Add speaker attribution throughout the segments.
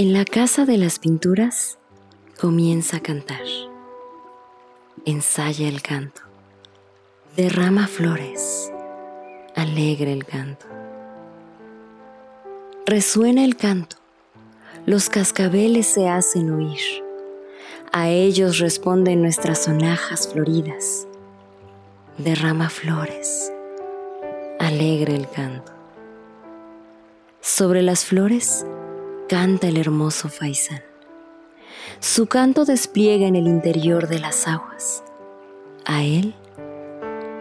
Speaker 1: En la casa de las pinturas comienza a cantar. Ensaya el canto. Derrama flores. Alegre el canto. Resuena el canto. Los cascabeles se hacen oír. A ellos responden nuestras sonajas floridas. Derrama flores. Alegre el canto. Sobre las flores canta el hermoso faisán. Su canto despliega en el interior de las aguas. A él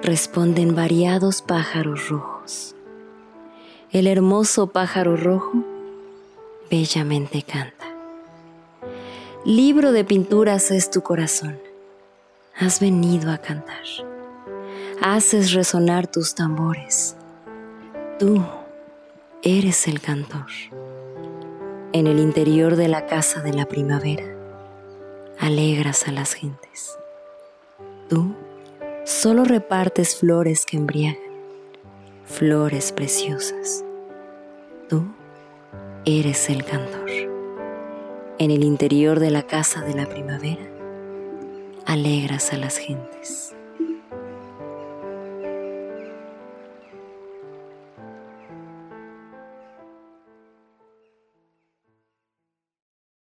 Speaker 1: responden variados pájaros rojos. El hermoso pájaro rojo bellamente canta. Libro de pinturas es tu corazón. Has venido a cantar. Haces resonar tus tambores. Tú eres el cantor. En el interior de la casa de la primavera, alegras a las gentes. Tú solo repartes flores que embriagan, flores preciosas. Tú eres el cantor. En el interior de la casa de la primavera, alegras a las gentes.